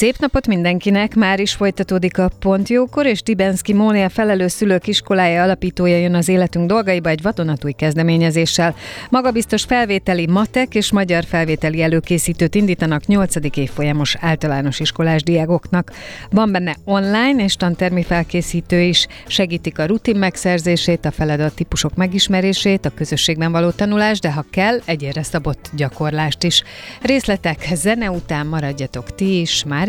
Szép napot mindenkinek! Már is folytatódik a Pontjókor, és Tibenszki Mónia felelős szülők iskolája alapítója jön az életünk dolgaiba egy vadonatúj kezdeményezéssel. Magabiztos felvételi matek és magyar felvételi előkészítőt indítanak 8. évfolyamos általános iskolás diákoknak. Van benne online és tantermi felkészítő is, segítik a rutin megszerzését, a feladat típusok megismerését, a közösségben való tanulást, de ha kell, egyére szabott gyakorlást is. Részletek zene után maradjatok ti is, már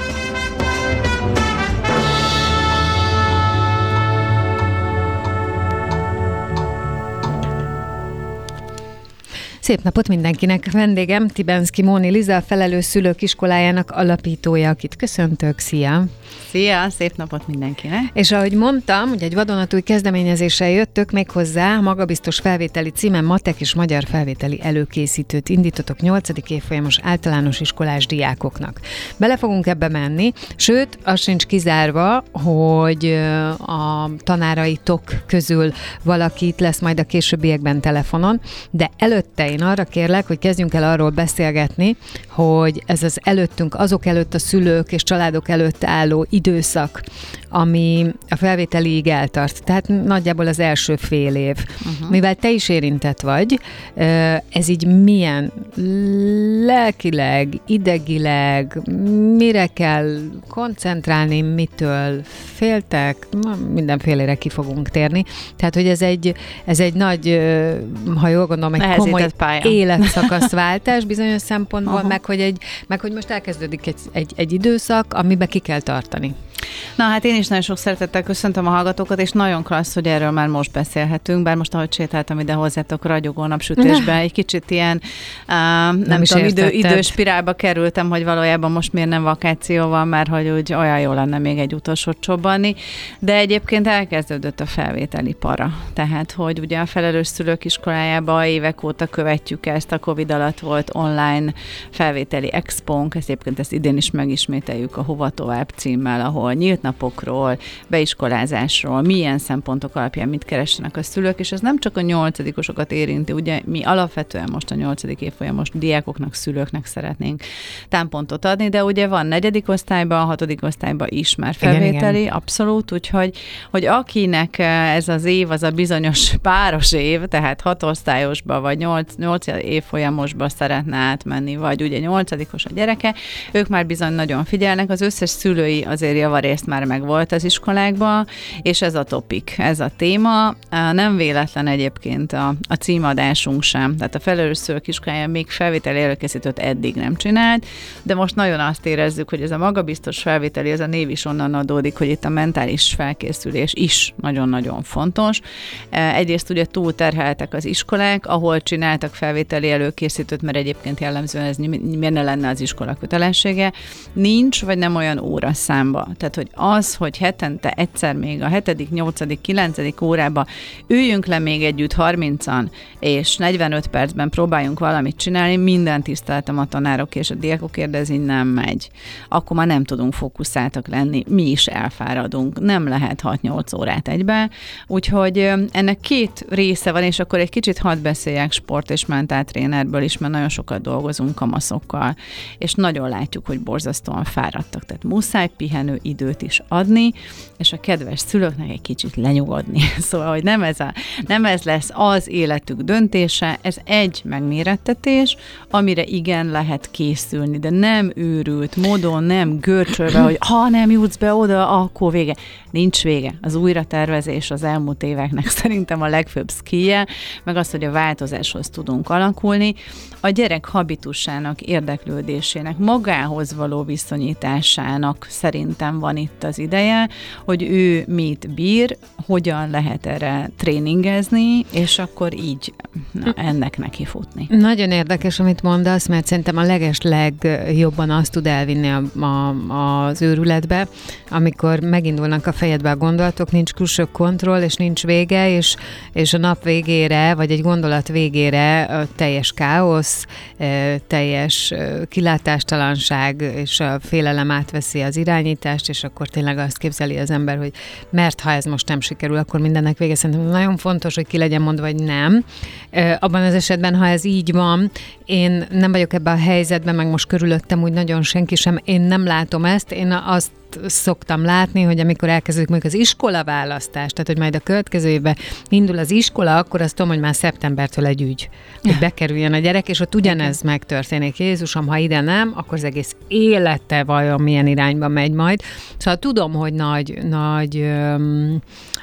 Szép napot mindenkinek! Vendégem Tibenszki Móni Liza, a felelős szülők iskolájának alapítója, akit köszöntök. Szia! Szia, szép napot mindenkinek! És ahogy mondtam, hogy egy vadonatúj kezdeményezéssel jöttök még hozzá, magabiztos felvételi címen matek és magyar felvételi előkészítőt indítotok 8. évfolyamos általános iskolás diákoknak. Bele fogunk ebbe menni, sőt, az sincs kizárva, hogy a tanáraitok közül valakit lesz majd a későbbiekben telefonon, de előtte én arra kérlek, hogy kezdjünk el arról beszélgetni, hogy ez az előttünk, azok előtt a szülők és családok előtt álló időszak, ami a felvételiig eltart. Tehát nagyjából az első fél év. Uh-huh. Mivel te is érintett vagy, ez így milyen lelkileg, idegileg, mire kell koncentrálni, mitől féltek, mindenfélére ki fogunk térni. Tehát, hogy ez egy, ez egy nagy, ha jól gondolom, egy komoly pálya. életszakaszváltás bizonyos szempontból, meg, hogy egy, meg hogy most elkezdődik egy, egy, egy időszak, amiben ki kell tartani. Na hát én is nagyon sok szeretettel köszöntöm a hallgatókat, és nagyon klassz, hogy erről már most beszélhetünk, bár most ahogy sétáltam ide hozzátok ragyogó napsütésbe, egy kicsit ilyen, uh, nem, nem tudom, idő, időspirálba kerültem, hogy valójában most miért nem vakáció van, mert hogy úgy olyan jó lenne még egy utolsó csobbanni, de egyébként elkezdődött a felvételi para. Tehát, hogy ugye a felelős szülők iskolájába évek óta követjük ezt, a Covid alatt volt online felvételi expónk, ezt egyébként ezt idén is megismételjük a Hova tovább címmel, ahol nyílt napokról, beiskolázásról, milyen szempontok alapján mit keressenek a szülők, és ez nem csak a nyolcadikosokat érinti, ugye mi alapvetően most a nyolcadik évfolyamos diákoknak, szülőknek szeretnénk támpontot adni, de ugye van negyedik osztályban, hatodik osztályban is már felvételi, igen, igen. abszolút, úgyhogy hogy akinek ez az év, az a bizonyos páros év, tehát hat osztályosba vagy nyolc, nyolc évfolyamosba szeretne átmenni, vagy ugye nyolcadikos a gyereke, ők már bizony nagyon figyelnek, az összes szülői azért javar javarészt már megvolt az iskolákban, és ez a topik, ez a téma. Nem véletlen egyébként a, a címadásunk sem, tehát a felelős szülők iskolája még felvételi előkészítőt eddig nem csinált, de most nagyon azt érezzük, hogy ez a magabiztos felvételi, ez a név is onnan adódik, hogy itt a mentális felkészülés is nagyon-nagyon fontos. Egyrészt ugye túl terheltek az iskolák, ahol csináltak felvételi előkészítőt, mert egyébként jellemzően ez miért ne lenne az iskola kötelessége. Nincs, vagy nem olyan óra számba. Tehát tehát, hogy az, hogy hetente egyszer még a hetedik, nyolcadik, kilencedik órába üljünk le még együtt 30-an, és 45 percben próbáljunk valamit csinálni, minden tiszteltem a tanárok és a diákok kérdezi, nem megy. Akkor már nem tudunk fókuszáltak lenni, mi is elfáradunk, nem lehet 6-8 órát egybe, úgyhogy ennek két része van, és akkor egy kicsit hadd beszéljek sport és mentáltrénerből is, mert nagyon sokat dolgozunk kamaszokkal, és nagyon látjuk, hogy borzasztóan fáradtak, tehát muszáj pihenő idő időt is adni, és a kedves szülőknek egy kicsit lenyugodni. Szóval, hogy nem ez, a, nem ez lesz az életük döntése, ez egy megmérettetés, amire igen lehet készülni, de nem őrült módon, nem görcsölve, hogy ha nem jutsz be oda, akkor vége. Nincs vége. Az újratervezés az elmúlt éveknek szerintem a legfőbb szkije, meg az, hogy a változáshoz tudunk alakulni. A gyerek habitusának, érdeklődésének, magához való viszonyításának szerintem van itt az ideje, hogy ő mit bír, hogyan lehet erre tréningezni, és akkor így na, ennek neki futni. Nagyon érdekes, amit mondasz, mert szerintem a leges legjobban azt tud elvinni a, a, az őrületbe, amikor megindulnak a fejedbe a gondolatok, nincs külső kontroll, és nincs vége, és, és a nap végére, vagy egy gondolat végére teljes káosz, teljes kilátástalanság, és a félelem átveszi az irányítást, és akkor tényleg azt képzeli az ember, hogy mert ha ez most nem sikerül, akkor mindennek vége. Szerintem nagyon fontos, hogy ki legyen mondva, vagy nem. Abban az esetben, ha ez így van, én nem vagyok ebben a helyzetben, meg most körülöttem úgy nagyon senki sem, én nem látom ezt, én azt szoktam látni, hogy amikor elkezdődik mondjuk az iskola választás, tehát hogy majd a következő évben indul az iskola, akkor azt tudom, hogy már szeptembertől egy ügy, hogy bekerüljön a gyerek, és ott ugyanez megtörténik. Jézusom, ha ide nem, akkor az egész élete vajon milyen irányba megy majd. Szóval tudom, hogy nagy, nagy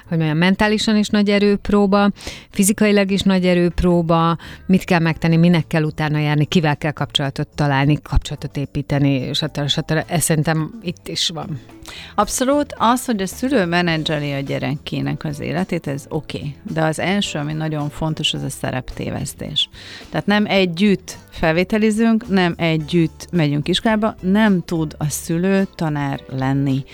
hogy mondjam, mentálisan is nagy erőpróba, fizikailag is nagy erőpróba, mit kell megtenni, minek kell utána járni, kivel kell kapcsolatot találni, kapcsolatot építeni, stb. stb. Ez szerintem itt is van. Abszolút. Az, hogy a szülő menedzseli a gyerekének az életét, ez oké. Okay. De az első, ami nagyon fontos, az a szereptévesztés. Tehát nem együtt felvételizünk, nem együtt megyünk iskolába, nem tud a szülő tanár lenni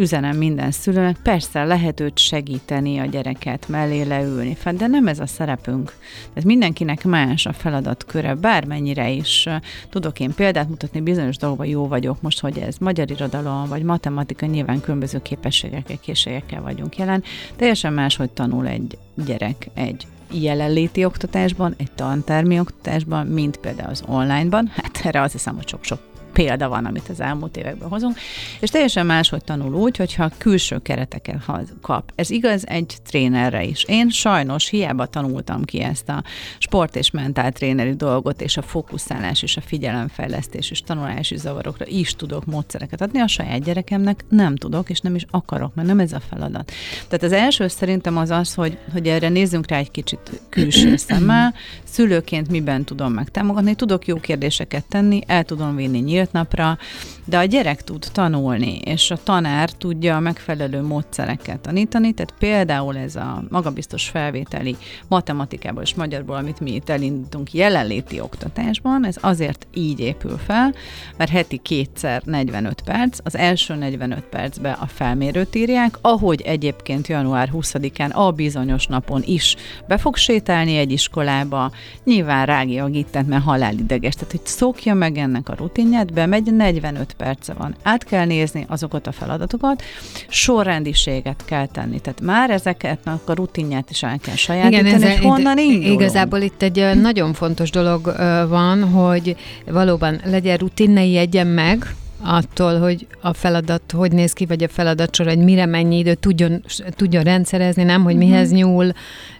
üzenem minden szülőnek, persze lehet őt segíteni, a gyereket mellé leülni, de nem ez a szerepünk. Tehát mindenkinek más a feladatköre, bármennyire is tudok én példát mutatni, bizonyos dolgokban jó vagyok most, hogy ez magyar irodalom, vagy matematika, nyilván különböző képességekkel, készségekkel vagyunk jelen, teljesen más, hogy tanul egy gyerek egy jelenléti oktatásban, egy tantermi oktatásban, mint például az onlineban. Hát erre azt hiszem, hogy sok-sok példa van, amit az elmúlt években hozunk, és teljesen máshogy tanul úgy, hogyha külső kereteket kap. Ez igaz egy trénerre is. Én sajnos hiába tanultam ki ezt a sport és mentál tréneri dolgot, és a fókuszálás és a figyelemfejlesztés és tanulási zavarokra is tudok módszereket adni, a saját gyerekemnek nem tudok, és nem is akarok, mert nem ez a feladat. Tehát az első szerintem az az, hogy, hogy erre nézzünk rá egy kicsit külső szemmel, szülőként miben tudom megtámogatni, tudok jó kérdéseket tenni, el tudom vinni nyílt napra, de a gyerek tud tanulni, és a tanár tudja a megfelelő módszereket tanítani, tehát például ez a magabiztos felvételi matematikából és magyarból, amit mi itt elindítunk jelenléti oktatásban, ez azért így épül fel, mert heti kétszer 45 perc, az első 45 percben a felmérőt írják, ahogy egyébként január 20-án a bizonyos napon is be fog sétálni egy iskolába, nyilván rágja a gittet, mert halálideges, tehát hogy szokja meg ennek a rutinját, bemegy, 45 perce van. Át kell nézni azokat a feladatokat, sorrendiséget kell tenni. Tehát már ezeket a rutinját is el kell sajátítani, Igen, ez és honnan indulunk? Igazából itt egy nagyon fontos dolog van, hogy valóban legyen rutin, ne ijedjen meg, attól, hogy a feladat hogy néz ki, vagy a feladat sor, hogy mire mennyi időt tudjon, tudjon rendszerezni, nem, hogy mihez uh-huh. nyúl,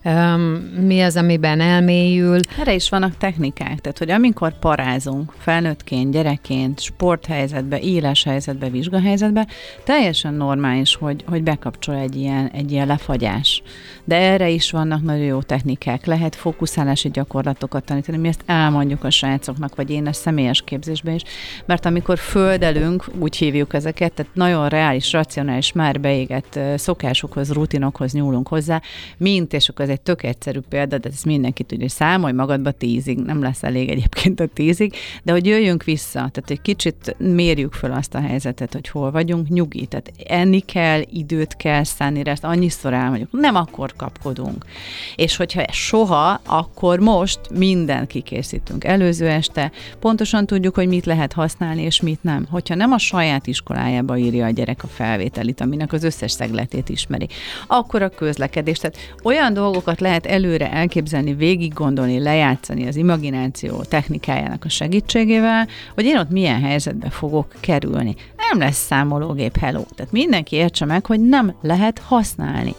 um, mi az, amiben elmélyül. Erre is vannak technikák, tehát hogy amikor parázunk, felnőttként, gyerekként, sporthelyzetbe, éles helyzetbe, vizsgahelyzetbe, teljesen normális, hogy, hogy bekapcsol egy ilyen, egy ilyen lefagyás. De erre is vannak nagyon jó technikák. Lehet fókuszálási gyakorlatokat tanítani, mi ezt elmondjuk a srácoknak, vagy én a személyes képzésben is, mert amikor föld rendelünk, úgy hívjuk ezeket, tehát nagyon reális, racionális, már beégett szokásokhoz, rutinokhoz nyúlunk hozzá, mint, és akkor ez egy tök egyszerű példa, de ez mindenki tudja, hogy számolj magadba tízig, nem lesz elég egyébként a tízig, de hogy jöjjünk vissza, tehát egy kicsit mérjük fel azt a helyzetet, hogy hol vagyunk, nyugi, tehát enni kell, időt kell szánni, ezt annyiszor elmondjuk, nem akkor kapkodunk. És hogyha soha, akkor most minden kikészítünk előző este, pontosan tudjuk, hogy mit lehet használni, és mit nem. Hogy hogyha nem a saját iskolájába írja a gyerek a felvételit, aminek az összes szegletét ismeri, akkor a közlekedés. Tehát olyan dolgokat lehet előre elképzelni, végig gondolni, lejátszani az imagináció technikájának a segítségével, hogy én ott milyen helyzetbe fogok kerülni. nem lesz számológép hello. Tehát mindenki értse meg, hogy nem lehet használni.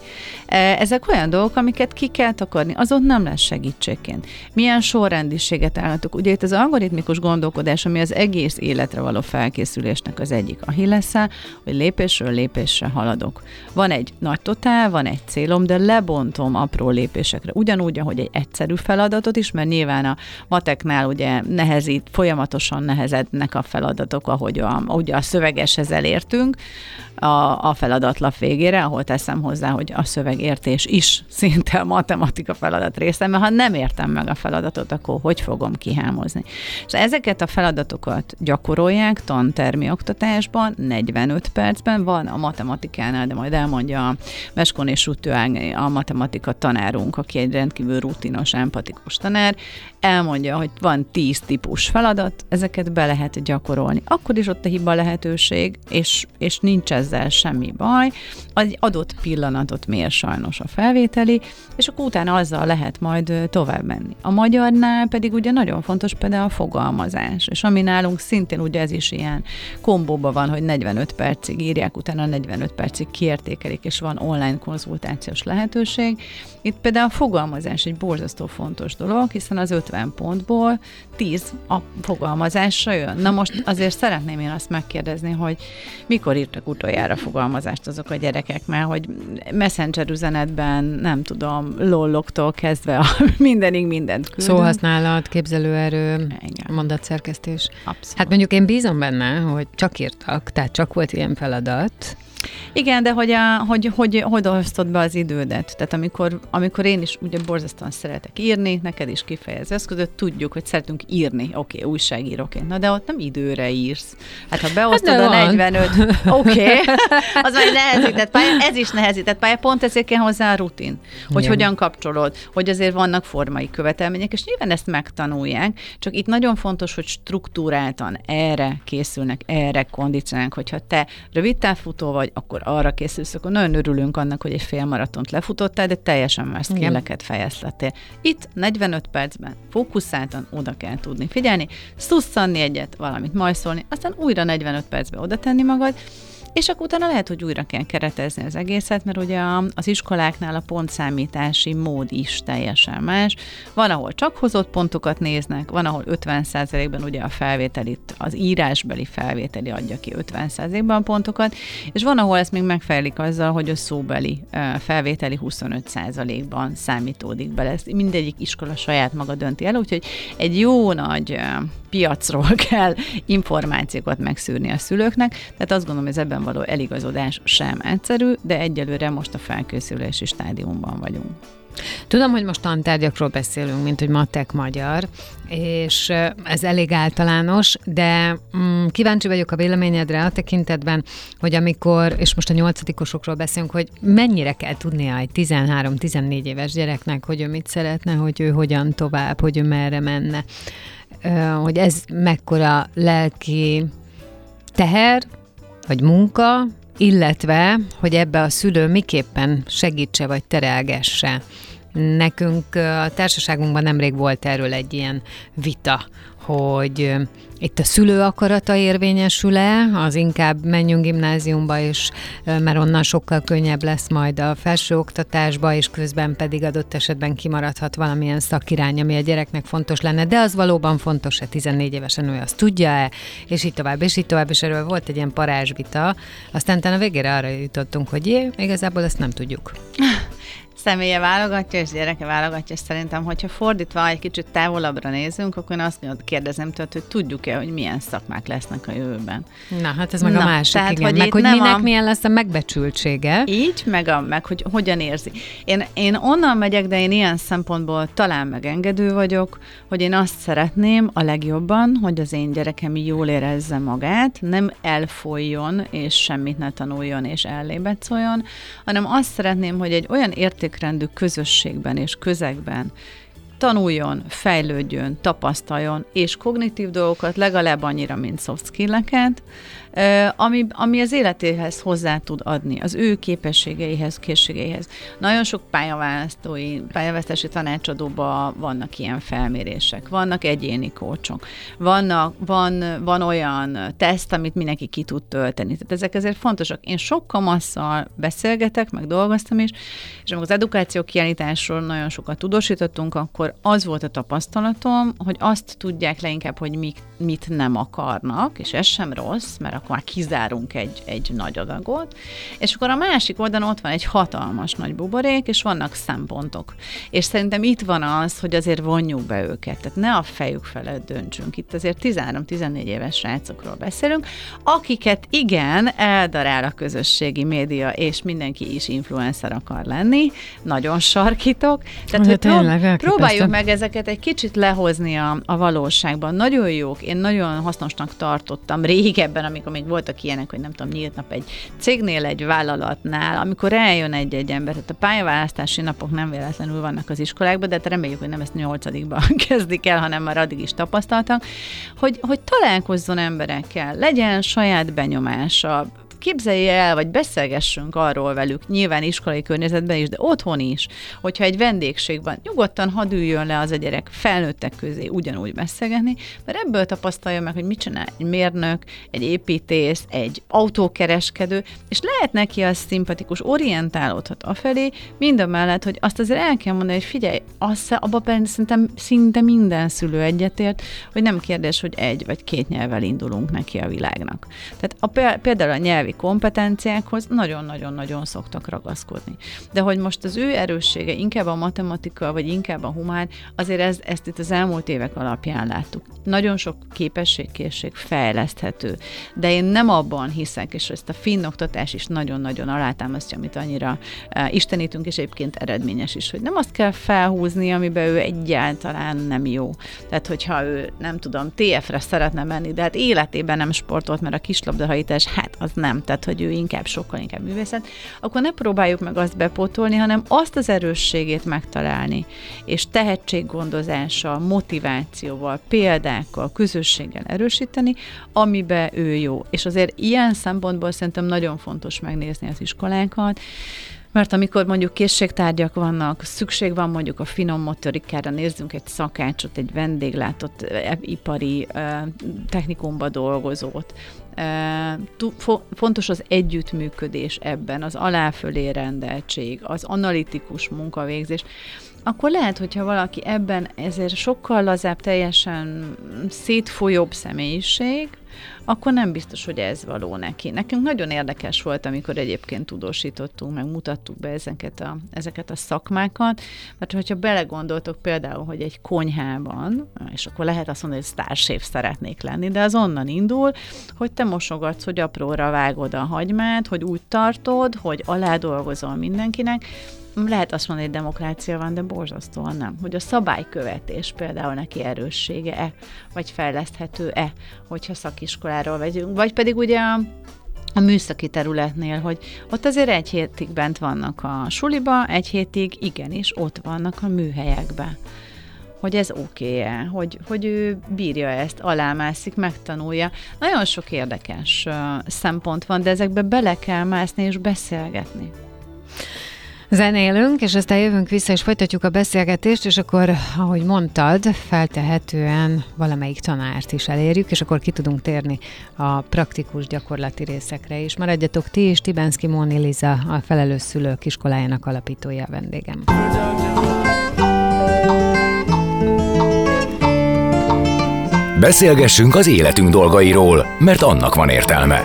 E, ezek olyan dolgok, amiket ki kell takarni, az ott nem lesz segítségként. Milyen sorrendiséget állhatok? Ugye itt az algoritmikus gondolkodás, ami az egész életre való felkészülésnek az egyik a hillessze, hogy lépésről lépésre haladok. Van egy nagy totál, van egy célom, de lebontom apró lépésekre. Ugyanúgy, ahogy egy egyszerű feladatot is, mert nyilván a mateknál ugye nehezít, folyamatosan nehezednek a feladatok, ahogy a, ugye a szövegeshez elértünk, a, a feladatlap végére, ahol teszem hozzá, hogy a szövegértés is szinte a matematika feladat része, mert ha nem értem meg a feladatot, akkor hogy fogom kihámozni. És ezeket a feladatokat gyakorolják tantermi oktatásban, 45 percben van a matematikánál, de majd elmondja a Meskon és Rutőág, a matematika tanárunk, aki egy rendkívül rutinos, empatikus tanár, elmondja, hogy van 10 típus feladat, ezeket be lehet gyakorolni. Akkor is ott a hiba lehetőség, és, és nincs ez ezzel semmi baj, egy adott pillanatot mér sajnos a felvételi, és akkor utána azzal lehet majd tovább menni. A magyarnál pedig ugye nagyon fontos például a fogalmazás, és ami nálunk szintén ugye ez is ilyen kombóban van, hogy 45 percig írják, utána 45 percig kiértékelik, és van online konzultációs lehetőség. Itt például a fogalmazás egy borzasztó fontos dolog, hiszen az 50 pontból 10 a fogalmazásra jön. Na most azért szeretném én azt megkérdezni, hogy mikor írtak utoljára utoljára fogalmazást azok a gyerekek, mert hogy messenger üzenetben, nem tudom, lolloktól kezdve a mindenig mindent küldünk. Szóhasználat, képzelőerő, Igen. mondatszerkesztés. Abszolút. Hát mondjuk én bízom benne, hogy csak írtak, tehát csak volt ilyen feladat, igen, de hogy, a, hogy, hogy, hogy osztod be az idődet? Tehát amikor, amikor én is ugye borzasztóan szeretek írni, neked is kifejez eszközöt, tudjuk, hogy szeretünk írni, oké, okay, újságíróként, na de ott nem időre írsz. Hát ha beosztod hát a 45, oké, okay, az már nehezített pálya, ez is nehezített pálya, pont ezért kell hozzá a rutin, hogy Igen. hogyan kapcsolod, hogy azért vannak formai követelmények, és nyilván ezt megtanulják, csak itt nagyon fontos, hogy struktúráltan erre készülnek, erre kondicionálnak, hogyha te rövid távfutó vagy, akkor arra készülsz, akkor nagyon örülünk annak, hogy egy fél maratont lefutottál, de teljesen más skilleket fejeztettél. Itt 45 percben fókuszáltan oda kell tudni figyelni, szusszanni egyet, valamit majszolni, aztán újra 45 percben oda tenni magad, és akkor utána lehet, hogy újra kell keretezni az egészet, mert ugye az iskoláknál a pontszámítási mód is teljesen más. Van, ahol csak hozott pontokat néznek, van, ahol 50%-ban ugye a felvételit, az írásbeli felvételi adja ki 50%-ban pontokat, és van, ahol ezt még megfejlik azzal, hogy a szóbeli felvételi 25%-ban számítódik bele. Ezt mindegyik iskola saját maga dönti el, úgyhogy egy jó nagy piacról kell információkat megszűrni a szülőknek, tehát azt gondolom, hogy ez ebben való eligazodás sem egyszerű, de egyelőre most a felkészülési stádiumban vagyunk. Tudom, hogy most tantárgyakról beszélünk, mint hogy matek magyar, és ez elég általános, de mm, kíváncsi vagyok a véleményedre a tekintetben, hogy amikor, és most a nyolcadikosokról beszélünk, hogy mennyire kell tudnia egy 13-14 éves gyereknek, hogy ő mit szeretne, hogy ő hogyan tovább, hogy ő merre menne hogy ez mekkora lelki teher, vagy munka, illetve, hogy ebbe a szülő miképpen segítse vagy terelgesse. Nekünk a társaságunkban nemrég volt erről egy ilyen vita, hogy itt a szülő akarata érvényesül-e, az inkább menjünk gimnáziumba, és mert onnan sokkal könnyebb lesz majd a felsőoktatásba, és közben pedig adott esetben kimaradhat valamilyen szakirány, ami a gyereknek fontos lenne, de az valóban fontos-e 14 évesen ő azt tudja-e, és így tovább, és így tovább, és erről volt egy ilyen parázsvita, aztán a végére arra jutottunk, hogy jé, igazából ezt nem tudjuk. személye válogatja, és gyereke válogatja, és szerintem, hogyha fordítva egy kicsit távolabbra nézünk, akkor én azt kérdezem tőled, hogy tudjuk-e, hogy milyen szakmák lesznek a jövőben. Na, hát ez meg Na, a másik, tehát, igen. Hogy meg hogy minek a... milyen lesz a megbecsültsége. Így, meg, a, meg hogy hogyan érzi. Én, én onnan megyek, de én ilyen szempontból talán megengedő vagyok, hogy én azt szeretném a legjobban, hogy az én gyerekem jól érezze magát, nem elfolyjon, és semmit ne tanuljon, és ellébecoljon, hanem azt szeretném, hogy egy olyan érték értékrendű közösségben és közegben tanuljon, fejlődjön, tapasztaljon, és kognitív dolgokat legalább annyira, mint soft skill-eket, ami, ami az életéhez hozzá tud adni, az ő képességeihez, készségeihez. Nagyon sok pályaválasztói, pályaválasztási tanácsadóban vannak ilyen felmérések, vannak egyéni kócsok, vannak, van, van olyan teszt, amit mindenki ki tud tölteni. Tehát ezek ezért fontosak. Én sok kamasszal beszélgetek, meg dolgoztam is, és amikor az edukáció kiállításról nagyon sokat tudósítottunk, akkor az volt a tapasztalatom, hogy azt tudják leginkább, hogy mit, mit nem akarnak, és ez sem rossz, mert akkor már kizárunk egy, egy nagy adagot, és akkor a másik oldalon ott van egy hatalmas nagy buborék, és vannak szempontok. És szerintem itt van az, hogy azért vonjuk be őket, tehát ne a fejük felett döntsünk. Itt azért 13-14 éves srácokról beszélünk, akiket igen, eldarál a közösségi média, és mindenki is influencer akar lenni, nagyon sarkítok. Tehát, hogy tényleg, próbáljuk meg ezeket egy kicsit lehozni a, a valóságban. Nagyon jók, én nagyon hasznosnak tartottam régebben, amikor még voltak ilyenek, hogy nem tudom, nyílt nap egy cégnél, egy vállalatnál, amikor eljön egy-egy ember, tehát a pályaválasztási napok nem véletlenül vannak az iskolákban, de hát reméljük, hogy nem ezt nyolcadikban kezdik el, hanem már addig is tapasztaltak, hogy, hogy találkozzon emberekkel, legyen saját benyomása, képzelje el, vagy beszélgessünk arról velük, nyilván iskolai környezetben is, de otthon is, hogyha egy vendégség van, nyugodtan hadd üljön le az a gyerek felnőttek közé ugyanúgy beszélgetni, mert ebből tapasztalja meg, hogy mit csinál egy mérnök, egy építész, egy autókereskedő, és lehet neki az szimpatikus, orientálódhat afelé, mind a mellett, hogy azt azért el kell mondani, hogy figyelj, azt, abban szerintem szinte minden szülő egyetért, hogy nem kérdés, hogy egy vagy két nyelvvel indulunk neki a világnak. Tehát a, például a nyelvi nyelvi kompetenciákhoz nagyon-nagyon-nagyon szoktak ragaszkodni. De hogy most az ő erőssége inkább a matematika, vagy inkább a humán, azért ez, ezt itt az elmúlt évek alapján láttuk. Nagyon sok képesség, készség fejleszthető, de én nem abban hiszek, és ezt a finn oktatás is nagyon-nagyon alátámasztja, amit annyira uh, istenítünk, és egyébként eredményes is, hogy nem azt kell felhúzni, amiben ő egyáltalán nem jó. Tehát, hogyha ő, nem tudom, TF-re szeretne menni, de hát életében nem sportolt, mert a kislabdahajítás, hát az nem tehát hogy ő inkább, sokkal inkább művészet, akkor ne próbáljuk meg azt bepótolni, hanem azt az erősségét megtalálni, és tehetséggondozással, motivációval, példákkal, közösséggel erősíteni, amibe ő jó. És azért ilyen szempontból szerintem nagyon fontos megnézni az iskolákat, mert amikor mondjuk készségtárgyak vannak, szükség van mondjuk a finom motorikára, nézzünk egy szakácsot, egy vendéglátott ipari technikumba dolgozót, fontos az együttműködés ebben, az aláfölé rendeltség, az analitikus munkavégzés, akkor lehet, hogyha valaki ebben ezért sokkal lazább, teljesen szétfolyóbb személyiség, akkor nem biztos, hogy ez való neki. Nekünk nagyon érdekes volt, amikor egyébként tudósítottunk, meg mutattuk be ezeket a, ezeket a szakmákat, mert hogyha belegondoltok például, hogy egy konyhában, és akkor lehet azt mondani, hogy sztárséf szeretnék lenni, de az onnan indul, hogy te mosogatsz, hogy apróra vágod a hagymát, hogy úgy tartod, hogy alá dolgozol mindenkinek, lehet azt mondani, hogy demokrácia van, de borzasztóan nem. Hogy a szabálykövetés például neki erőssége-e, vagy fejleszthető-e, hogyha szakiskoláról vegyünk, vagy pedig ugye a a műszaki területnél, hogy ott azért egy hétig bent vannak a suliba, egy hétig igenis ott vannak a műhelyekbe hogy ez oké-e, hogy, hogy ő bírja ezt, alámászik, megtanulja. Nagyon sok érdekes uh, szempont van, de ezekbe bele kell mászni és beszélgetni. Zenélünk, és aztán jövünk vissza, és folytatjuk a beszélgetést, és akkor, ahogy mondtad, feltehetően valamelyik tanárt is elérjük, és akkor ki tudunk térni a praktikus gyakorlati részekre is. Maradjatok ti és Tibenszki Móni Liza, a felelős szülők iskolájának alapítója a vendégem. Beszélgessünk az életünk dolgairól, mert annak van értelme.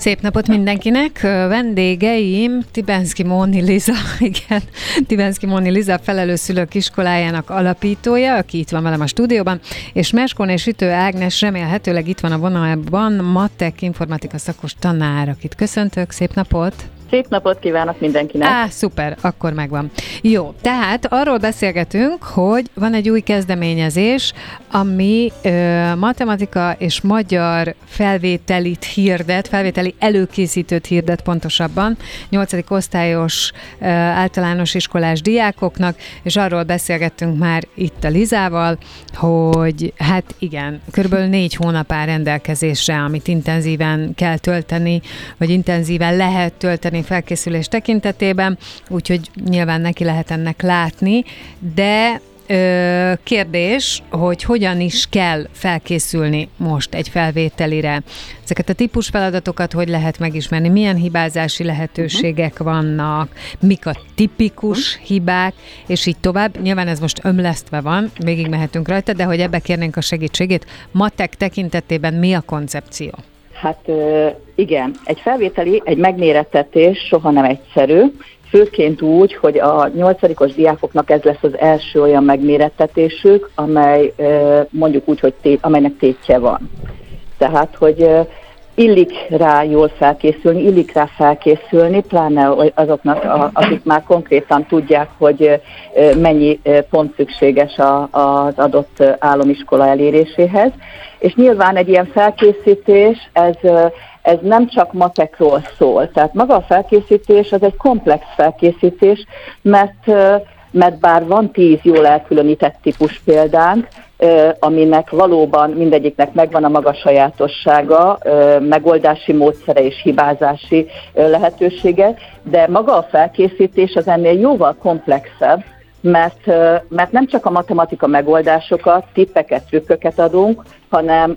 Szép napot mindenkinek! Vendégeim Tibenszki Móni Liza, igen, Tibenszki Móni Liza felelős szülők iskolájának alapítója, aki itt van velem a stúdióban, és Meskon és Ütő Ágnes remélhetőleg itt van a vonalban, matek informatika szakos tanár, akit köszöntök, szép napot! Szép napot kívánok mindenkinek! Á, szuper, akkor megvan. Jó, tehát arról beszélgetünk, hogy van egy új kezdeményezés, ami ö, matematika és magyar felvételit hirdet, felvételi előkészítőt hirdet pontosabban, 8. osztályos ö, általános iskolás diákoknak, és arról beszélgettünk már itt a Lizával, hogy hát igen, körülbelül négy hónap áll rendelkezésre, amit intenzíven kell tölteni, vagy intenzíven lehet tölteni felkészülés tekintetében, úgyhogy nyilván neki lehet ennek látni, de kérdés, hogy hogyan is kell felkészülni most egy felvételire. Ezeket a típus feladatokat hogy lehet megismerni, milyen hibázási lehetőségek vannak, mik a tipikus hibák, és így tovább. Nyilván ez most ömlesztve van, végig mehetünk rajta, de hogy ebbe kérnénk a segítségét. Matek tekintetében mi a koncepció? Hát igen, egy felvételi, egy megmérettetés soha nem egyszerű, főként úgy, hogy a nyolcadikos diákoknak ez lesz az első olyan megmérettetésük, amely mondjuk úgy, hogy tét, amelynek tétje van. Tehát, hogy illik rá jól felkészülni, illik rá felkészülni, pláne azoknak, akik már konkrétan tudják, hogy mennyi pont szükséges az adott álomiskola eléréséhez. És nyilván egy ilyen felkészítés, ez, ez nem csak matekról szól. Tehát maga a felkészítés az egy komplex felkészítés, mert mert bár van tíz jól elkülönített típus példánk, aminek valóban mindegyiknek megvan a maga sajátossága, megoldási módszere és hibázási lehetősége, de maga a felkészítés az ennél jóval komplexebb, mert, mert nem csak a matematika megoldásokat, tippeket, trükköket adunk, hanem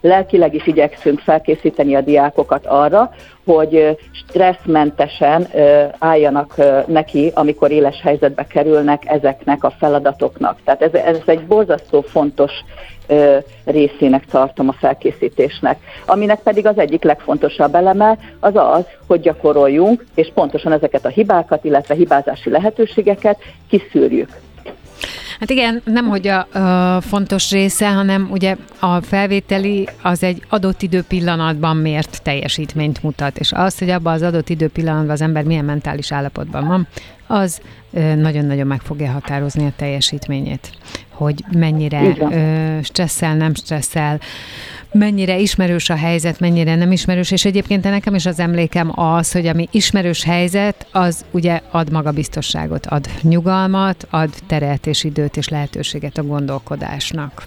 lelkileg is igyekszünk felkészíteni a diákokat arra, hogy stresszmentesen álljanak neki, amikor éles helyzetbe kerülnek ezeknek a feladatoknak. Tehát ez, ez egy borzasztó fontos részének tartom a felkészítésnek. Aminek pedig az egyik legfontosabb eleme az az, hogy gyakoroljunk, és pontosan ezeket a hibákat, illetve hibázási lehetőségeket kiszűrjük. Hát igen, nem hogy a, a fontos része, hanem ugye a felvételi az egy adott időpillanatban mért teljesítményt mutat, és az, hogy abban az adott időpillanatban az ember milyen mentális állapotban van, az nagyon-nagyon meg fogja határozni a teljesítményét, hogy mennyire ö, stresszel, nem stresszel, mennyire ismerős a helyzet, mennyire nem ismerős, és egyébként nekem is az emlékem az, hogy ami ismerős helyzet, az ugye ad magabiztosságot, ad nyugalmat, ad teret és időt és lehetőséget a gondolkodásnak.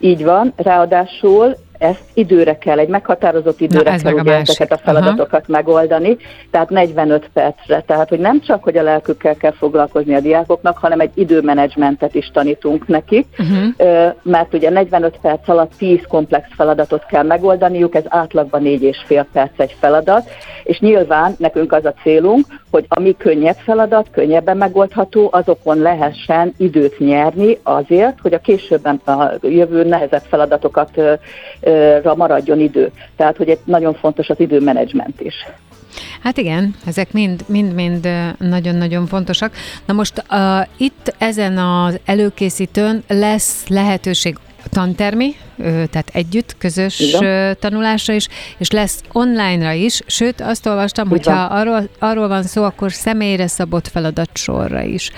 Így van, ráadásul ezt időre kell, egy meghatározott időre Na, kell ugye ezeket a feladatokat Aha. megoldani, tehát 45 percre. Tehát, hogy nem csak, hogy a lelkükkel kell foglalkozni a diákoknak, hanem egy időmenedzsmentet is tanítunk nekik, uh-huh. mert ugye 45 perc alatt 10 komplex feladatot kell megoldaniuk, ez átlagban 4 és fél perc egy feladat, és nyilván nekünk az a célunk, hogy ami könnyebb feladat, könnyebben megoldható, azokon lehessen időt nyerni azért, hogy a későbben a jövő nehezebb feladatokat maradjon idő. Tehát, hogy egy nagyon fontos az időmenedzsment is. Hát igen, ezek mind, mind-mind nagyon-nagyon fontosak. Na most uh, itt ezen az előkészítőn lesz lehetőség tantermi, tehát együtt, közös Igen. tanulásra is, és lesz online-ra is, sőt azt olvastam, hogy ha arról, arról van szó, akkor személyre szabott feladatsorra is.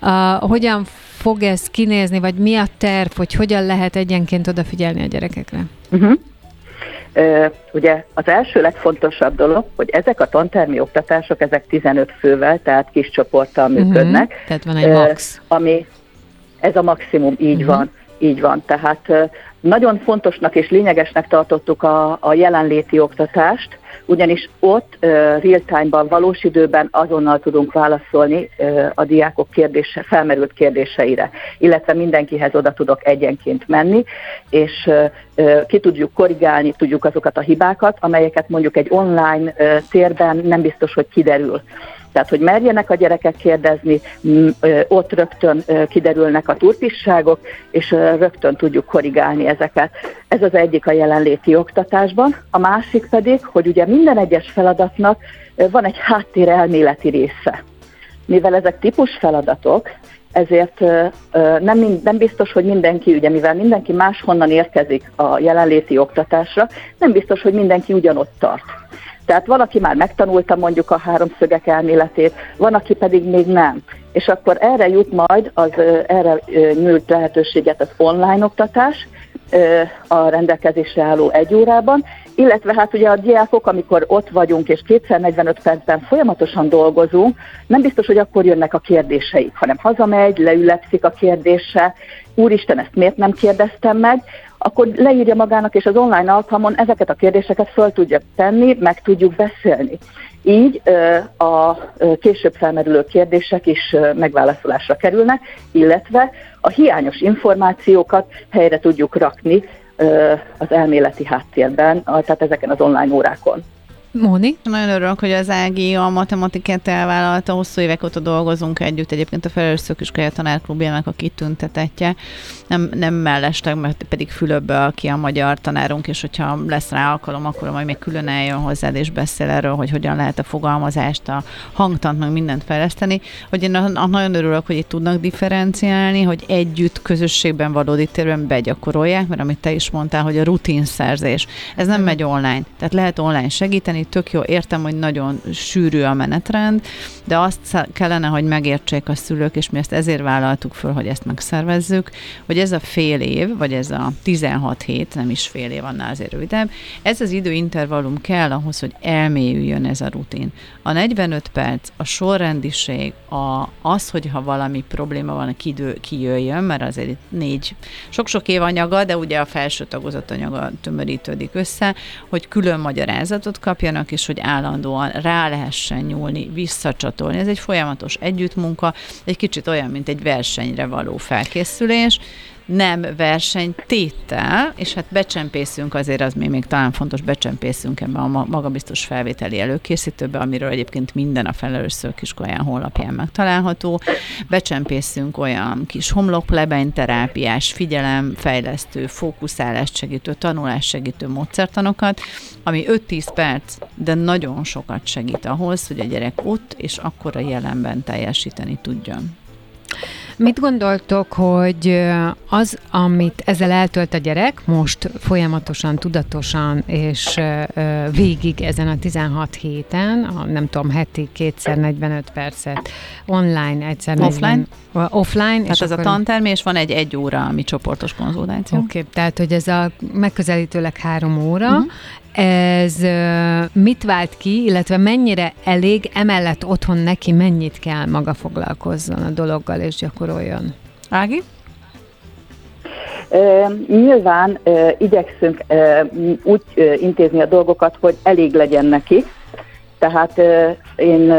Uh, hogyan fog ez kinézni, vagy mi a terv, hogy hogyan lehet egyenként odafigyelni a gyerekekre? Uh-huh. Uh, ugye az első legfontosabb dolog, hogy ezek a tantermi oktatások, ezek 15 fővel, tehát kis csoporttal uh-huh. működnek. Tehát van egy max. Uh, ami, ez a maximum, így uh-huh. van. Így van, tehát nagyon fontosnak és lényegesnek tartottuk a, a jelenléti oktatást, ugyanis ott real-time-ban, valós időben azonnal tudunk válaszolni a diákok kérdése, felmerült kérdéseire, illetve mindenkihez oda tudok egyenként menni, és ki tudjuk korrigálni, tudjuk azokat a hibákat, amelyeket mondjuk egy online térben nem biztos, hogy kiderül. Tehát, hogy merjenek a gyerekek kérdezni, ott rögtön kiderülnek a turpisságok, és rögtön tudjuk korrigálni ezeket. Ez az egyik a jelenléti oktatásban. A másik pedig, hogy ugye minden egyes feladatnak van egy háttér elméleti része. Mivel ezek típus feladatok, ezért nem, nem biztos, hogy mindenki, ugye mivel mindenki máshonnan érkezik a jelenléti oktatásra, nem biztos, hogy mindenki ugyanott tart. Tehát valaki már megtanulta mondjuk a háromszögek elméletét, van, aki pedig még nem. És akkor erre jut majd, az erre nyújt lehetőséget az online oktatás, a rendelkezésre álló egy órában, illetve hát ugye a diákok, amikor ott vagyunk és kétszer 45 percben folyamatosan dolgozunk, nem biztos, hogy akkor jönnek a kérdéseik, hanem hazamegy, leülepszik a kérdése, úristen, ezt miért nem kérdeztem meg, akkor leírja magának, és az online alkalmon ezeket a kérdéseket föl tudja tenni, meg tudjuk beszélni. Így a később felmerülő kérdések is megválaszolásra kerülnek, illetve a hiányos információkat helyre tudjuk rakni az elméleti háttérben, tehát ezeken az online órákon. Móni? Nagyon örülök, hogy az Ági a matematikát elvállalta, hosszú évek óta dolgozunk együtt, egyébként a Felelős Szöküskolya Tanárklubjának a kitüntetetje, nem, nem mellesleg, mert pedig Fülöbbe, aki a magyar tanárunk, és hogyha lesz rá alkalom, akkor majd még külön eljön hozzád, és beszél erről, hogy hogyan lehet a fogalmazást, a hangtant, meg mindent fejleszteni, hogy én nagyon örülök, hogy itt tudnak differenciálni, hogy együtt, közösségben, valódi térben begyakorolják, mert amit te is mondtál, hogy a rutinszerzés, ez nem megy online, tehát lehet online segíteni, tök jó, értem, hogy nagyon sűrű a menetrend, de azt kellene, hogy megértsék a szülők, és mi ezt ezért vállaltuk föl, hogy ezt megszervezzük, hogy ez a fél év, vagy ez a 16 hét, nem is fél év, annál azért rövidebb, ez az időintervallum kell ahhoz, hogy elmélyüljön ez a rutin. A 45 perc, a sorrendiség, a, az, hogyha valami probléma van, kidő, kijöjjön, mert azért itt négy, sok-sok év anyaga, de ugye a felső tagozat anyaga tömörítődik össze, hogy külön magyarázatot kapjon, kapjanak, és hogy állandóan rá lehessen nyúlni, visszacsatolni. Ez egy folyamatos együttmunka, egy kicsit olyan, mint egy versenyre való felkészülés, nem versenytétel, és hát becsempészünk, azért az még, még talán fontos, becsempészünk ebbe a magabiztos felvételi előkészítőbe, amiről egyébként minden a felelős szőkiskolyán honlapján megtalálható. Becsempészünk olyan kis homlokplebeny-terápiás, figyelemfejlesztő, fókuszálást segítő, tanulást segítő módszertanokat, ami 5-10 perc, de nagyon sokat segít ahhoz, hogy a gyerek ott és akkor a jelenben teljesíteni tudjon. Mit gondoltok, hogy az, amit ezzel eltölt a gyerek, most folyamatosan, tudatosan és végig ezen a 16 héten, a, nem tudom, heti kétszer 45 percet, online egyszer Offline? 40, offline. Tehát ez akkor... a tantermi, és van egy egy óra, ami csoportos konzultáció. Oké, okay, tehát hogy ez a megközelítőleg három óra, uh-huh. Ez mit vált ki, illetve mennyire elég, emellett otthon neki mennyit kell maga foglalkozzon a dologgal és gyakoroljon? Ági? nyilván igyekszünk úgy intézni a dolgokat, hogy elég legyen neki. Tehát én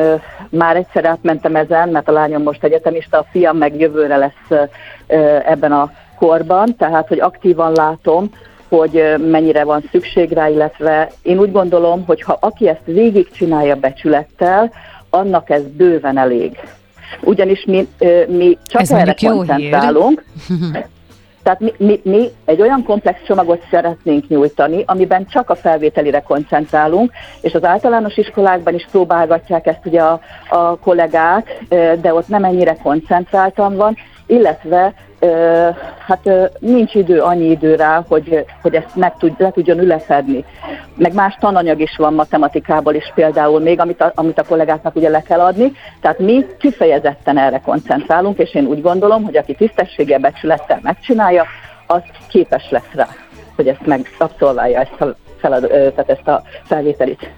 már egyszer átmentem ezen, mert a lányom most egyetemista, a fiam meg jövőre lesz ebben a korban, tehát hogy aktívan látom, hogy mennyire van szükség rá, illetve én úgy gondolom, hogy ha aki ezt végigcsinálja becsülettel, annak ez bőven elég. Ugyanis mi, mi csak ez erre koncentrálunk. Tehát mi, mi, mi egy olyan komplex csomagot szeretnénk nyújtani, amiben csak a felvételire koncentrálunk, és az általános iskolákban is próbálgatják ezt ugye a, a kollégák, de ott nem ennyire koncentráltan van, illetve hát nincs idő, annyi idő rá, hogy, hogy ezt meg tud, le tudjon üleszedni. Meg más tananyag is van matematikából is például még, amit a, amit a kollégáknak ugye le kell adni. Tehát mi kifejezetten erre koncentrálunk, és én úgy gondolom, hogy aki tisztességgel, becsülettel megcsinálja, az képes lesz rá, hogy ezt megabszolválja, ezt a, felad, tehát ezt a felvételit.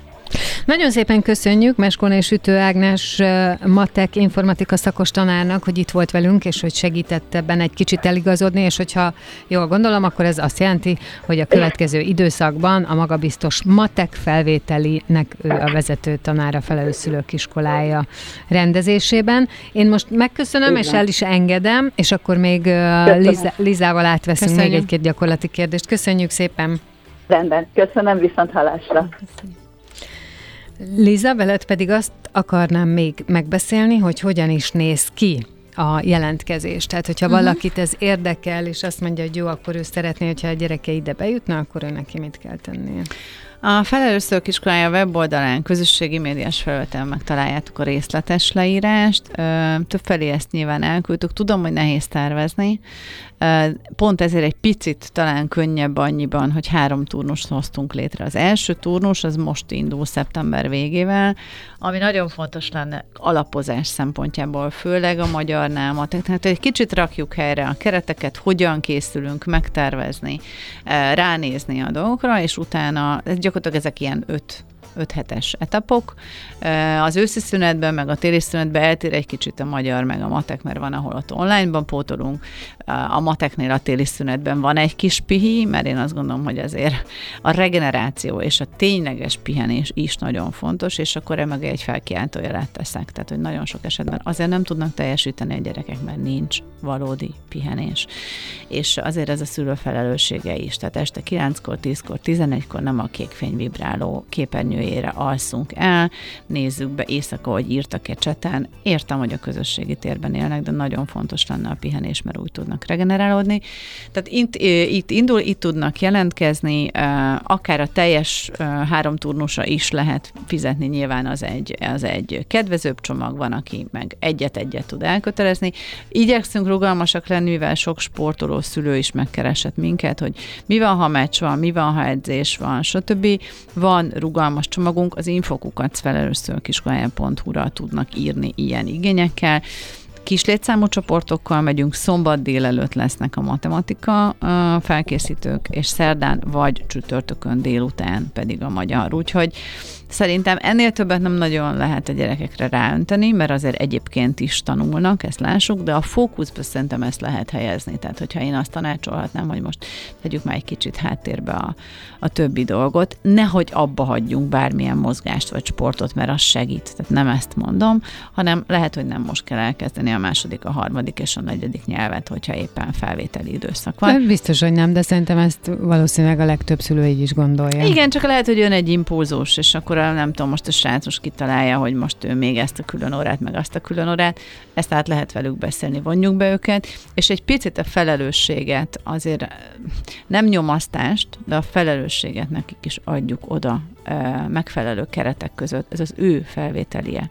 Nagyon szépen köszönjük Meskon és Ütő Ágnes matek informatika szakos tanárnak, hogy itt volt velünk, és hogy segített ebben egy kicsit eligazodni, és hogyha jól gondolom, akkor ez azt jelenti, hogy a következő időszakban a magabiztos matek felvételinek ő a vezető tanára felelős szülők iskolája rendezésében. Én most megköszönöm, Igen. és el is engedem, és akkor még Liza, Lizával átveszünk Köszönjük. még egy-két gyakorlati kérdést. Köszönjük szépen! Rendben, köszönöm, viszont hallásra. Köszönjük. Liza, veled pedig azt akarnám még megbeszélni, hogy hogyan is néz ki a jelentkezés. Tehát, hogyha uh-huh. valakit ez érdekel, és azt mondja, hogy jó, akkor ő szeretné, hogyha a gyereke ide bejutna, akkor ő neki mit kell tennie? A felelőszők iskolája weboldalán, közösségi médiás felületen megtaláljátok a részletes leírást. Több felé ezt nyilván elküldtük. Tudom, hogy nehéz tervezni. Pont ezért egy picit talán könnyebb annyiban, hogy három turnust hoztunk létre. Az első turnus az most indul szeptember végével, ami nagyon fontos lenne alapozás szempontjából, főleg a magyarnál. Tehát egy kicsit rakjuk helyre a kereteket, hogyan készülünk megtervezni, ránézni a dolgokra, és utána gyakorlatilag ezek ilyen öt 5 hetes etapok. Az őszi szünetben, meg a téli szünetben eltér egy kicsit a magyar, meg a matek, mert van, ahol ott onlineban pótolunk. A mateknél a téli szünetben van egy kis pihi, mert én azt gondolom, hogy azért a regeneráció és a tényleges pihenés is nagyon fontos, és akkor emögé egy felkiáltójelet teszek. Tehát, hogy nagyon sok esetben azért nem tudnak teljesíteni a gyerekek, mert nincs valódi pihenés. És azért ez a szülő felelőssége is. Tehát este 9-kor, 10-kor, 11-kor nem a kékfény vibráló képernyő helyére alszunk el, nézzük be éjszaka, hogy írtak-e cseten. Értem, hogy a közösségi térben élnek, de nagyon fontos lenne a pihenés, mert úgy tudnak regenerálódni. Tehát itt, itt indul, itt tudnak jelentkezni, akár a teljes három turnusa is lehet fizetni, nyilván az egy, az egy kedvezőbb csomag, van, aki meg egyet-egyet tud elkötelezni. Igyekszünk rugalmasak lenni, mivel sok sportoló szülő is megkeresett minket, hogy mi van, ha meccs van, mi van, ha edzés van, stb. Van rugalmas csomagunk, az infokukat felelősszőkiskolája.hu-ra tudnak írni ilyen igényekkel. Kis létszámú csoportokkal megyünk, szombat délelőtt lesznek a matematika felkészítők, és szerdán vagy csütörtökön délután pedig a magyar. Úgyhogy Szerintem ennél többet nem nagyon lehet a gyerekekre ráönteni, mert azért egyébként is tanulnak, ezt lássuk, de a fókuszba szerintem ezt lehet helyezni. Tehát, hogyha én azt tanácsolhatnám, hogy most tegyük már egy kicsit háttérbe a, a többi dolgot, nehogy abba hagyjunk bármilyen mozgást vagy sportot, mert az segít. Tehát nem ezt mondom, hanem lehet, hogy nem most kell elkezdeni a második, a harmadik és a negyedik nyelvet, hogyha éppen felvételi időszak van. Biztos, hogy nem, de szerintem ezt valószínűleg a legtöbb szülő így is gondolja. Igen, csak lehet, hogy jön egy impulzus, és akkor akkor nem tudom, most a srác most kitalálja, hogy most ő még ezt a külön órát, meg azt a külön órát, ezt át lehet velük beszélni, vonjuk be őket, és egy picit a felelősséget azért nem nyomasztást, de a felelősséget nekik is adjuk oda megfelelő keretek között. Ez az ő felvételie.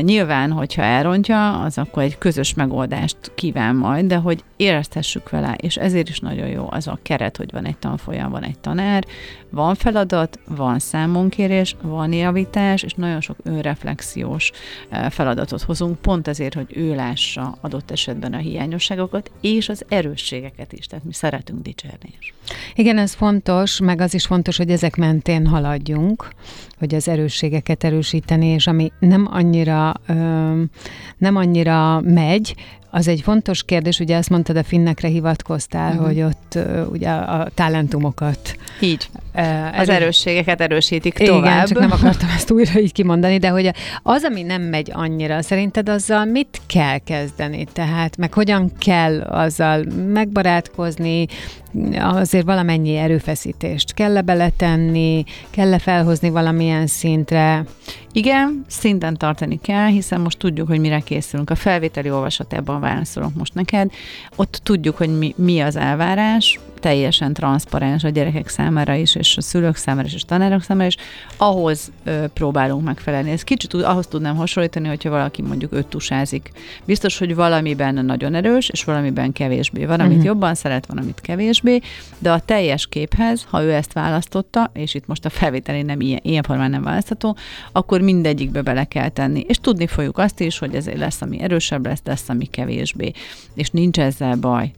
Nyilván, hogyha elrontja, az akkor egy közös megoldást kíván majd, de hogy éreztessük vele, és ezért is nagyon jó az a keret, hogy van egy tanfolyam, van egy tanár, van feladat, van számonkérés, van javítás, és nagyon sok önreflexiós feladatot hozunk, pont ezért, hogy ő lássa adott esetben a hiányosságokat, és az erősségeket is, tehát mi szeretünk dicsérni is. Igen, ez fontos, meg az is fontos, hogy ezek mentén haladjunk, hogy az erősségeket erősíteni, és ami nem annyira, nem annyira megy, az egy fontos kérdés, ugye ezt mondtad, a finnekre hivatkoztál, uh-huh. hogy ott uh, ugye a talentumokat. Így. Uh, erő... Az erősségeket erősítik tovább. Igen, csak nem akartam ezt újra így kimondani, de hogy az, ami nem megy annyira, szerinted azzal mit kell kezdeni? Tehát, meg hogyan kell azzal megbarátkozni, azért valamennyi erőfeszítést kell-e beletenni, kell-e felhozni valamilyen szintre? Igen, szinten tartani kell, hiszen most tudjuk, hogy mire készülünk. A felvételi olvasatában válaszolok most neked. Ott tudjuk, hogy mi, mi az elvárás, teljesen transzparens a gyerekek számára is, és a szülők számára is, és a tanárok számára is, ahhoz ö, próbálunk megfelelni. Ez kicsit ahhoz tudnám hasonlítani, hogyha valaki mondjuk öt tusázik. Biztos, hogy valamiben nagyon erős, és valamiben kevésbé. Van, amit uh-huh. jobban szeret, van, amit kevésbé, de a teljes képhez, ha ő ezt választotta, és itt most a felvételi nem ilyen, ilyen formán nem választható, akkor mindegyikbe bele kell tenni. És tudni fogjuk azt is, hogy ezért lesz, ami erősebb lesz, lesz, ami kevésbé. És nincs ezzel baj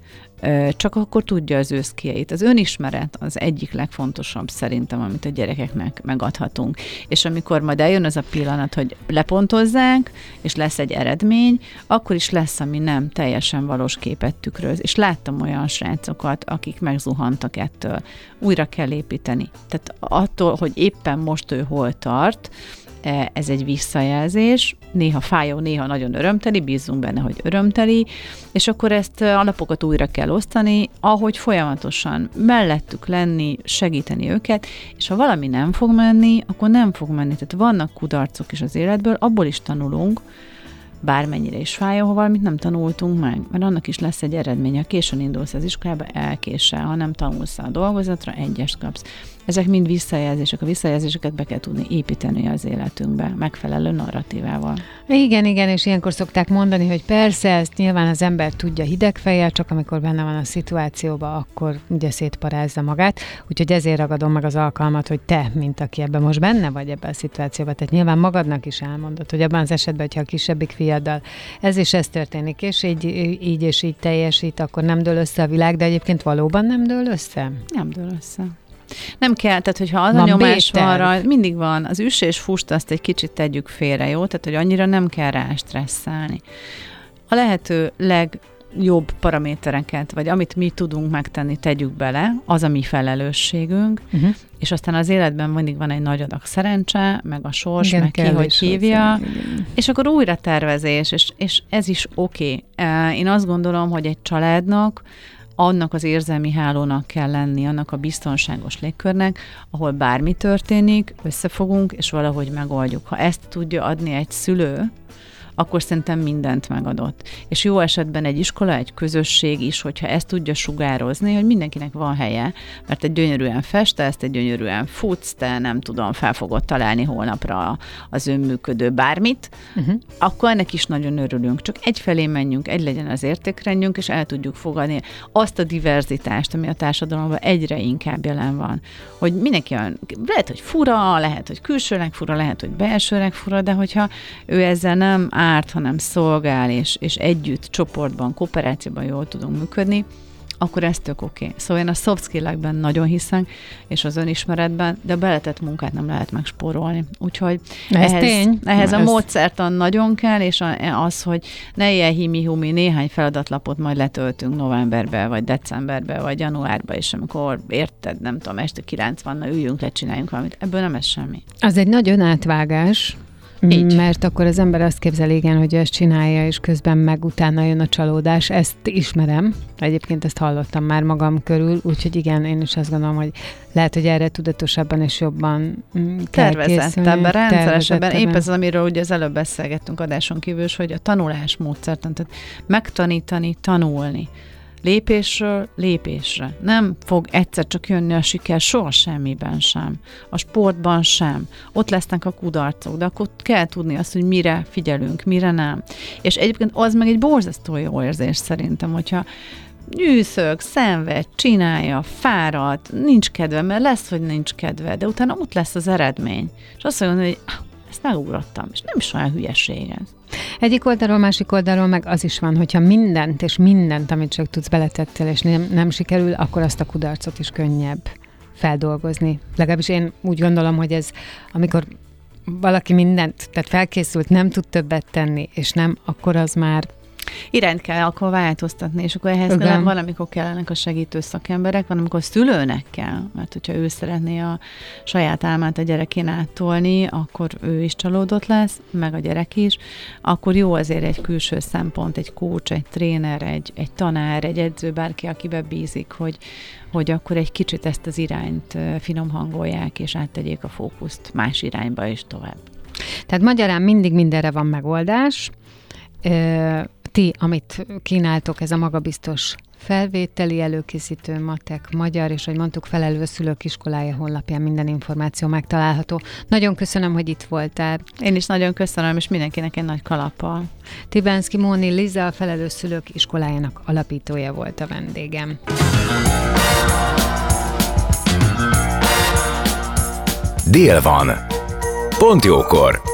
csak akkor tudja az őszkieit. Az önismeret az egyik legfontosabb szerintem, amit a gyerekeknek megadhatunk. És amikor majd eljön az a pillanat, hogy lepontozzák, és lesz egy eredmény, akkor is lesz, ami nem teljesen valós képet tükröz. És láttam olyan srácokat, akik megzuhantak ettől. Újra kell építeni. Tehát attól, hogy éppen most ő hol tart, ez egy visszajelzés, néha fájó, néha nagyon örömteli, bízunk benne, hogy örömteli, és akkor ezt alapokat újra kell osztani, ahogy folyamatosan mellettük lenni, segíteni őket, és ha valami nem fog menni, akkor nem fog menni. Tehát vannak kudarcok is az életből, abból is tanulunk, bármennyire is fájó, ha valamit nem tanultunk meg, mert annak is lesz egy eredménye. Ha későn indulsz az iskolába, elkésel, ha nem tanulsz a dolgozatra, egyest kapsz. Ezek mind visszajelzések. A visszajelzéseket be kell tudni építeni az életünkbe, megfelelő narratívával. Igen, igen, és ilyenkor szokták mondani, hogy persze, ezt nyilván az ember tudja hidegfejjel, csak amikor benne van a szituációban, akkor ugye szétparázza magát. Úgyhogy ezért ragadom meg az alkalmat, hogy te, mint aki ebben most benne vagy ebben a szituációban, tehát nyilván magadnak is elmondod, hogy abban az esetben, hogyha a kisebbik fiaddal ez is ez történik, és így, így és így teljesít, akkor nem dől össze a világ, de egyébként valóban nem dől össze? Nem dől össze. Nem kell, tehát hogyha az van a nyomás van rá, mindig van. Az üs és fust azt egy kicsit tegyük félre, jó? Tehát, hogy annyira nem kell rá stresszelni. A lehető leg jobb paramétereket, vagy amit mi tudunk megtenni, tegyük bele, az a mi felelősségünk, uh-huh. és aztán az életben mindig van egy nagy adag szerencse, meg a sors, igen, meg ki, hogy hívja, hozzá, és akkor újra tervezés, és, és ez is oké. Okay. Én azt gondolom, hogy egy családnak annak az érzelmi hálónak kell lenni, annak a biztonságos légkörnek, ahol bármi történik, összefogunk, és valahogy megoldjuk. Ha ezt tudja adni egy szülő, akkor szerintem mindent megadott. És jó esetben egy iskola, egy közösség is, hogyha ezt tudja sugározni, hogy mindenkinek van helye, mert egy gyönyörűen festesz, egy gyönyörűen futsz, te nem tudom, fel fogod találni holnapra az önműködő bármit, uh-huh. akkor ennek is nagyon örülünk. Csak egyfelé menjünk, egy legyen az értékrendjünk, és el tudjuk fogadni azt a diverzitást, ami a társadalomban egyre inkább jelen van. Hogy mindenki olyan, lehet, hogy fura, lehet, hogy külsőleg fura, lehet, hogy belsőleg fura, de hogyha ő ezzel nem árt, hanem szolgál, és, és együtt, csoportban, kooperációban jól tudunk működni, akkor ez tök oké. Okay. Szóval én a soft skill és hiszek, és az önismeretben, de a beletett munkát nem lehet megspórolni. Úgyhogy ez ehhez, tény. ehhez a ez... módszertan nagyon kell, és az, hogy ne ilyen himi-humi, néhány feladatlapot majd letöltünk novemberbe, vagy decemberbe, vagy januárba, és amikor érted, nem tudom, este 90 na üljünk le, csináljunk valamit. Ebből nem ez semmi. Az egy nagy önátvágás, így. Mert akkor az ember azt képzel, igen, hogy ezt csinálja, és közben meg utána jön a csalódás. Ezt ismerem. Egyébként ezt hallottam már magam körül, úgyhogy igen, én is azt gondolom, hogy lehet, hogy erre tudatosabban és jobban mm, kell Tervezettebben, rendszeresebben. Épp ez amiről ugye az előbb beszélgettünk adáson kívül, hogy a tanulás módszertan, tehát megtanítani, tanulni lépésről lépésre. Nem fog egyszer csak jönni a siker soha semmiben sem. A sportban sem. Ott lesznek a kudarcok, de akkor kell tudni azt, hogy mire figyelünk, mire nem. És egyébként az meg egy borzasztó jó érzés szerintem, hogyha nyűszög, szenved, csinálja, fárad, nincs kedve, mert lesz, hogy nincs kedve, de utána ott lesz az eredmény. És azt mondja, hogy ezt megugrottam, és nem is olyan hülyeség ez. Egyik oldalról, másik oldalról meg az is van, hogyha mindent és mindent, amit csak tudsz beletettél, és nem, nem sikerül, akkor azt a kudarcot is könnyebb feldolgozni. Legalábbis én úgy gondolom, hogy ez, amikor valaki mindent, tehát felkészült, nem tud többet tenni, és nem, akkor az már Irányt kell akkor változtatni, és akkor ehhez Igen. nem valamikor kellenek a segítő szakemberek, van, amikor szülőnek kell, mert hogyha ő szeretné a saját álmát a gyerekén áttolni, akkor ő is csalódott lesz, meg a gyerek is, akkor jó azért egy külső szempont, egy coach, egy tréner, egy, egy tanár, egy edző, bárki, akiben bízik, hogy, hogy akkor egy kicsit ezt az irányt finom hangolják, és áttegyék a fókuszt más irányba is tovább. Tehát magyarán mindig mindenre van megoldás, ti, amit kínáltok, ez a magabiztos felvételi előkészítő matek magyar, és hogy mondtuk, felelő szülők iskolája honlapján minden információ megtalálható. Nagyon köszönöm, hogy itt voltál. Én is nagyon köszönöm, és mindenkinek egy nagy kalappal. Tibánszki Móni Liza, a felelő szülők iskolájának alapítója volt a vendégem. Dél van. Pont jókor.